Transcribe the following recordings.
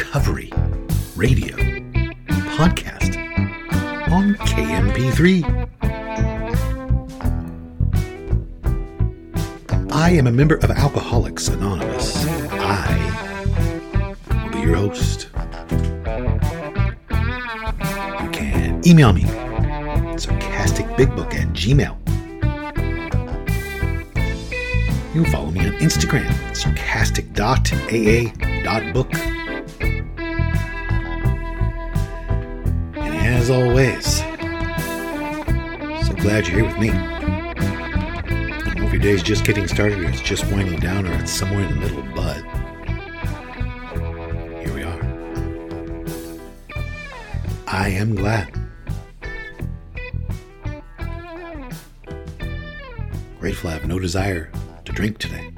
Recovery Radio podcast on KMP3. I am a member of Alcoholics Anonymous. I will be your host. You can email me sarcasticbigbook at gmail. You can follow me on Instagram, sarcastic.aa.book. as always, so glad you're here with me. I know if your day's just getting started or it's just winding down or it's somewhere in the middle, but here we are. I am glad. Grateful I have no desire to drink today.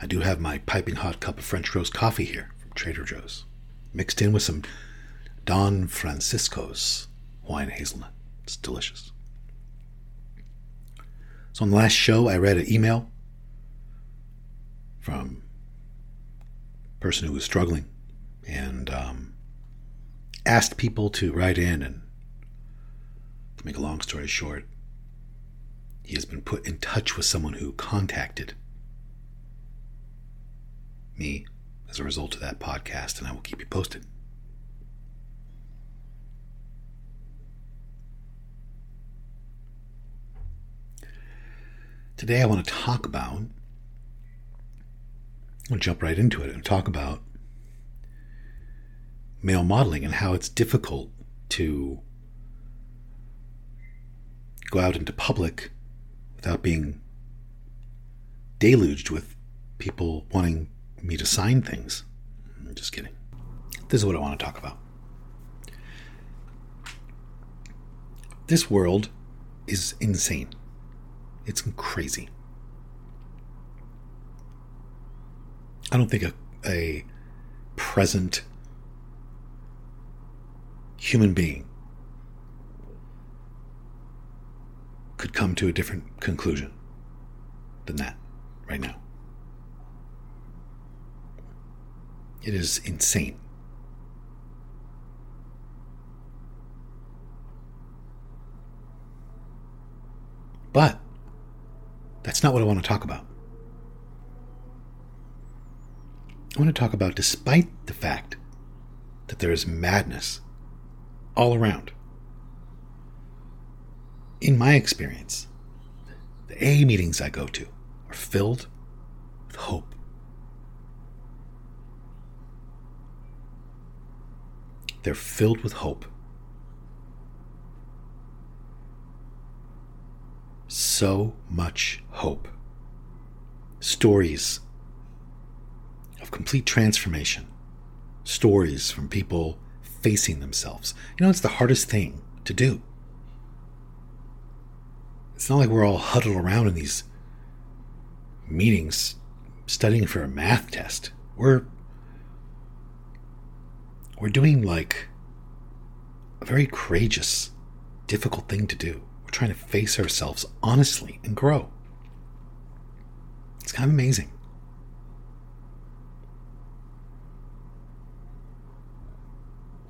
I do have my piping hot cup of French roast coffee here from Trader Joe's, mixed in with some Don Francisco's Hawaiian hazelnut. It's delicious. So, on the last show, I read an email from a person who was struggling and um, asked people to write in. And to make a long story short, he has been put in touch with someone who contacted me as a result of that podcast, and I will keep you posted. Today, I want to talk about, I'll jump right into it and talk about male modeling and how it's difficult to go out into public without being deluged with people wanting me to sign things. I'm just kidding. This is what I want to talk about. This world is insane. It's crazy. I don't think a, a present human being could come to a different conclusion than that right now. It is insane. But that's not what I want to talk about. I want to talk about, despite the fact that there is madness all around, in my experience, the A meetings I go to are filled with hope. They're filled with hope. So much hope. Stories of complete transformation. Stories from people facing themselves. You know, it's the hardest thing to do. It's not like we're all huddled around in these meetings studying for a math test. We're we're doing like a very courageous, difficult thing to do. We're trying to face ourselves honestly and grow. It's kind of amazing.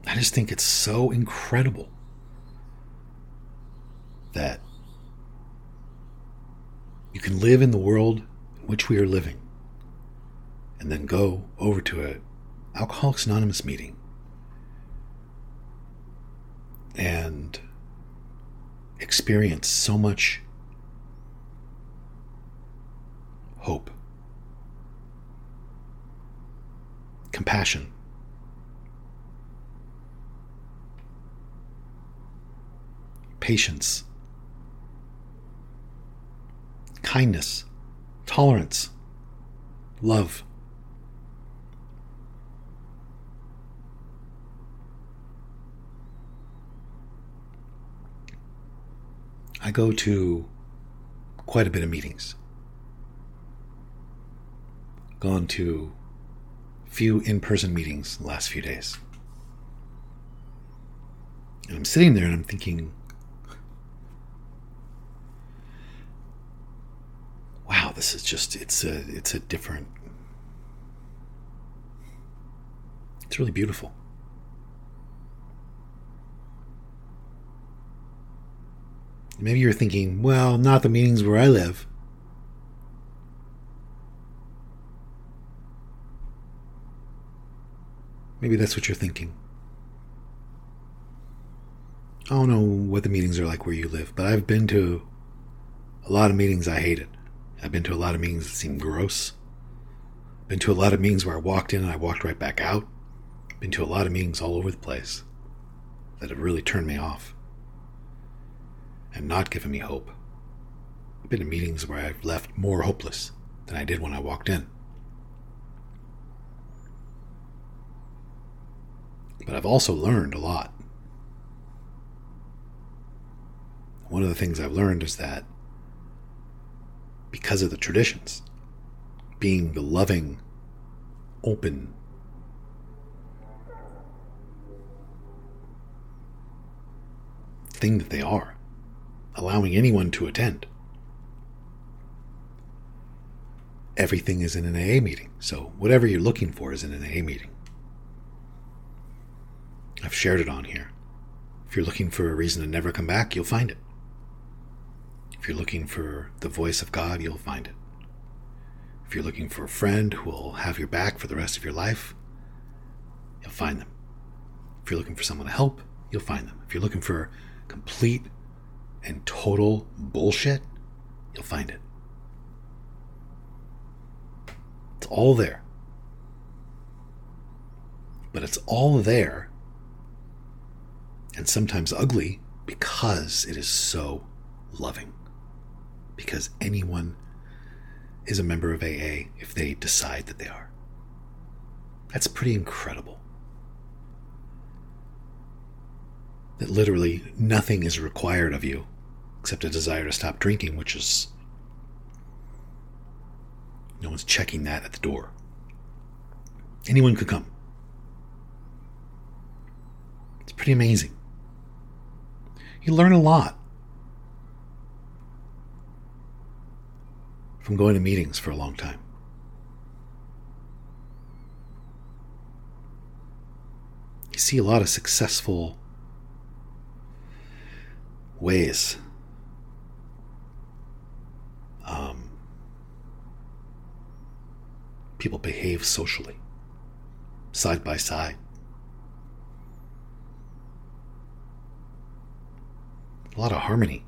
I just think it's so incredible that you can live in the world in which we are living and then go over to a Alcoholics Anonymous meeting and experience so much hope, compassion, patience, kindness, tolerance, love. I go to quite a bit of meetings. Gone to few in-person meetings the last few days. And I'm sitting there and I'm thinking, wow, this is just it's a it's a different it's really beautiful. Maybe you're thinking, well, not the meetings where I live. Maybe that's what you're thinking. I don't know what the meetings are like where you live, but I've been to a lot of meetings I hated. I've been to a lot of meetings that seemed gross. Been to a lot of meetings where I walked in and I walked right back out. Been to a lot of meetings all over the place that have really turned me off and not given me hope. I've been to meetings where I've left more hopeless than I did when I walked in. But I've also learned a lot. One of the things I've learned is that because of the traditions, being the loving, open, thing that they are, allowing anyone to attend. Everything is in an AA meeting, so whatever you're looking for is in an AA meeting. I've shared it on here. If you're looking for a reason to never come back, you'll find it. If you're looking for the voice of God, you'll find it. If you're looking for a friend who will have your back for the rest of your life, you'll find them. If you're looking for someone to help, you'll find them. If you're looking for complete and total bullshit, you'll find it. It's all there. But it's all there and sometimes ugly because it is so loving. Because anyone is a member of AA if they decide that they are. That's pretty incredible. That literally nothing is required of you except a desire to stop drinking, which is. No one's checking that at the door. Anyone could come. It's pretty amazing. You learn a lot from going to meetings for a long time. You see a lot of successful ways um, people behave socially, side by side. A lot of harmony.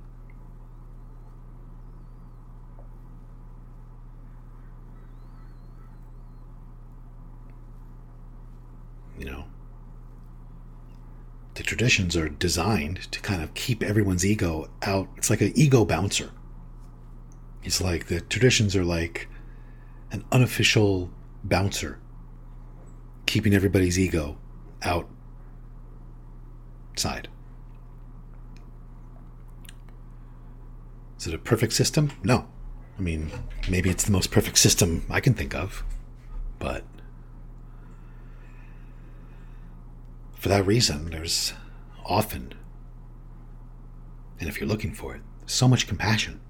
You know, traditions are designed to kind of keep everyone's ego out. It's like an ego bouncer. It's like the traditions are like an unofficial bouncer, keeping everybody's ego outside. Is it a perfect system? No. I mean, maybe it's the most perfect system I can think of, but for that reason, there's often, and if you're looking for it, so much compassion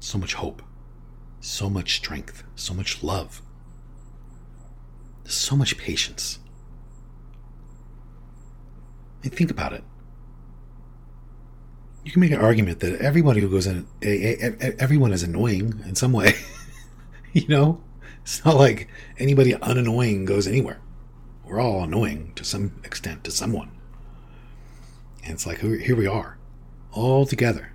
so much hope, so much strength, so much love, so much patience. And think about it. You can make an argument that everybody who goes in, everyone is annoying in some way. you know, it's not like anybody unannoying goes anywhere. We're all annoying to some extent to someone. And it's like, here we are, all together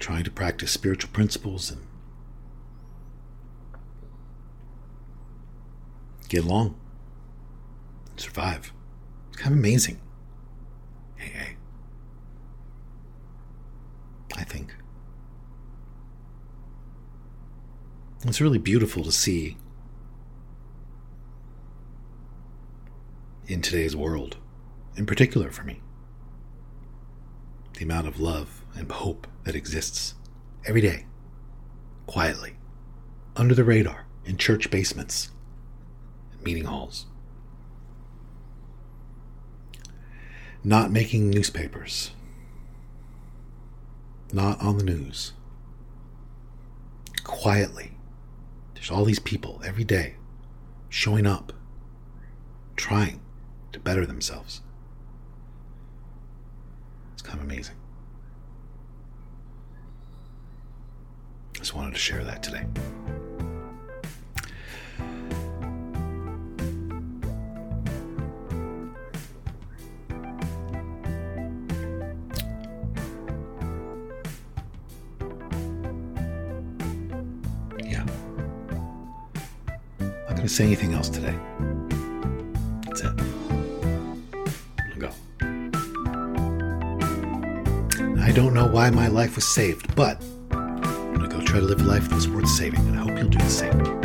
trying to practice spiritual principles and get along. survive. It's kind of amazing. AA. I think. It's really beautiful to see in today's world, in particular for me. The amount of love and hope that exists every day, quietly, under the radar, in church basements, and meeting halls. Not making newspapers, not on the news. Quietly, there's all these people every day showing up, trying to better themselves. It's kind of amazing. Just wanted to share that today. Yeah. Not going to say anything else today. Don't know why my life was saved, but I'm going to go try to live a life that's worth saving, and I hope you'll do the same.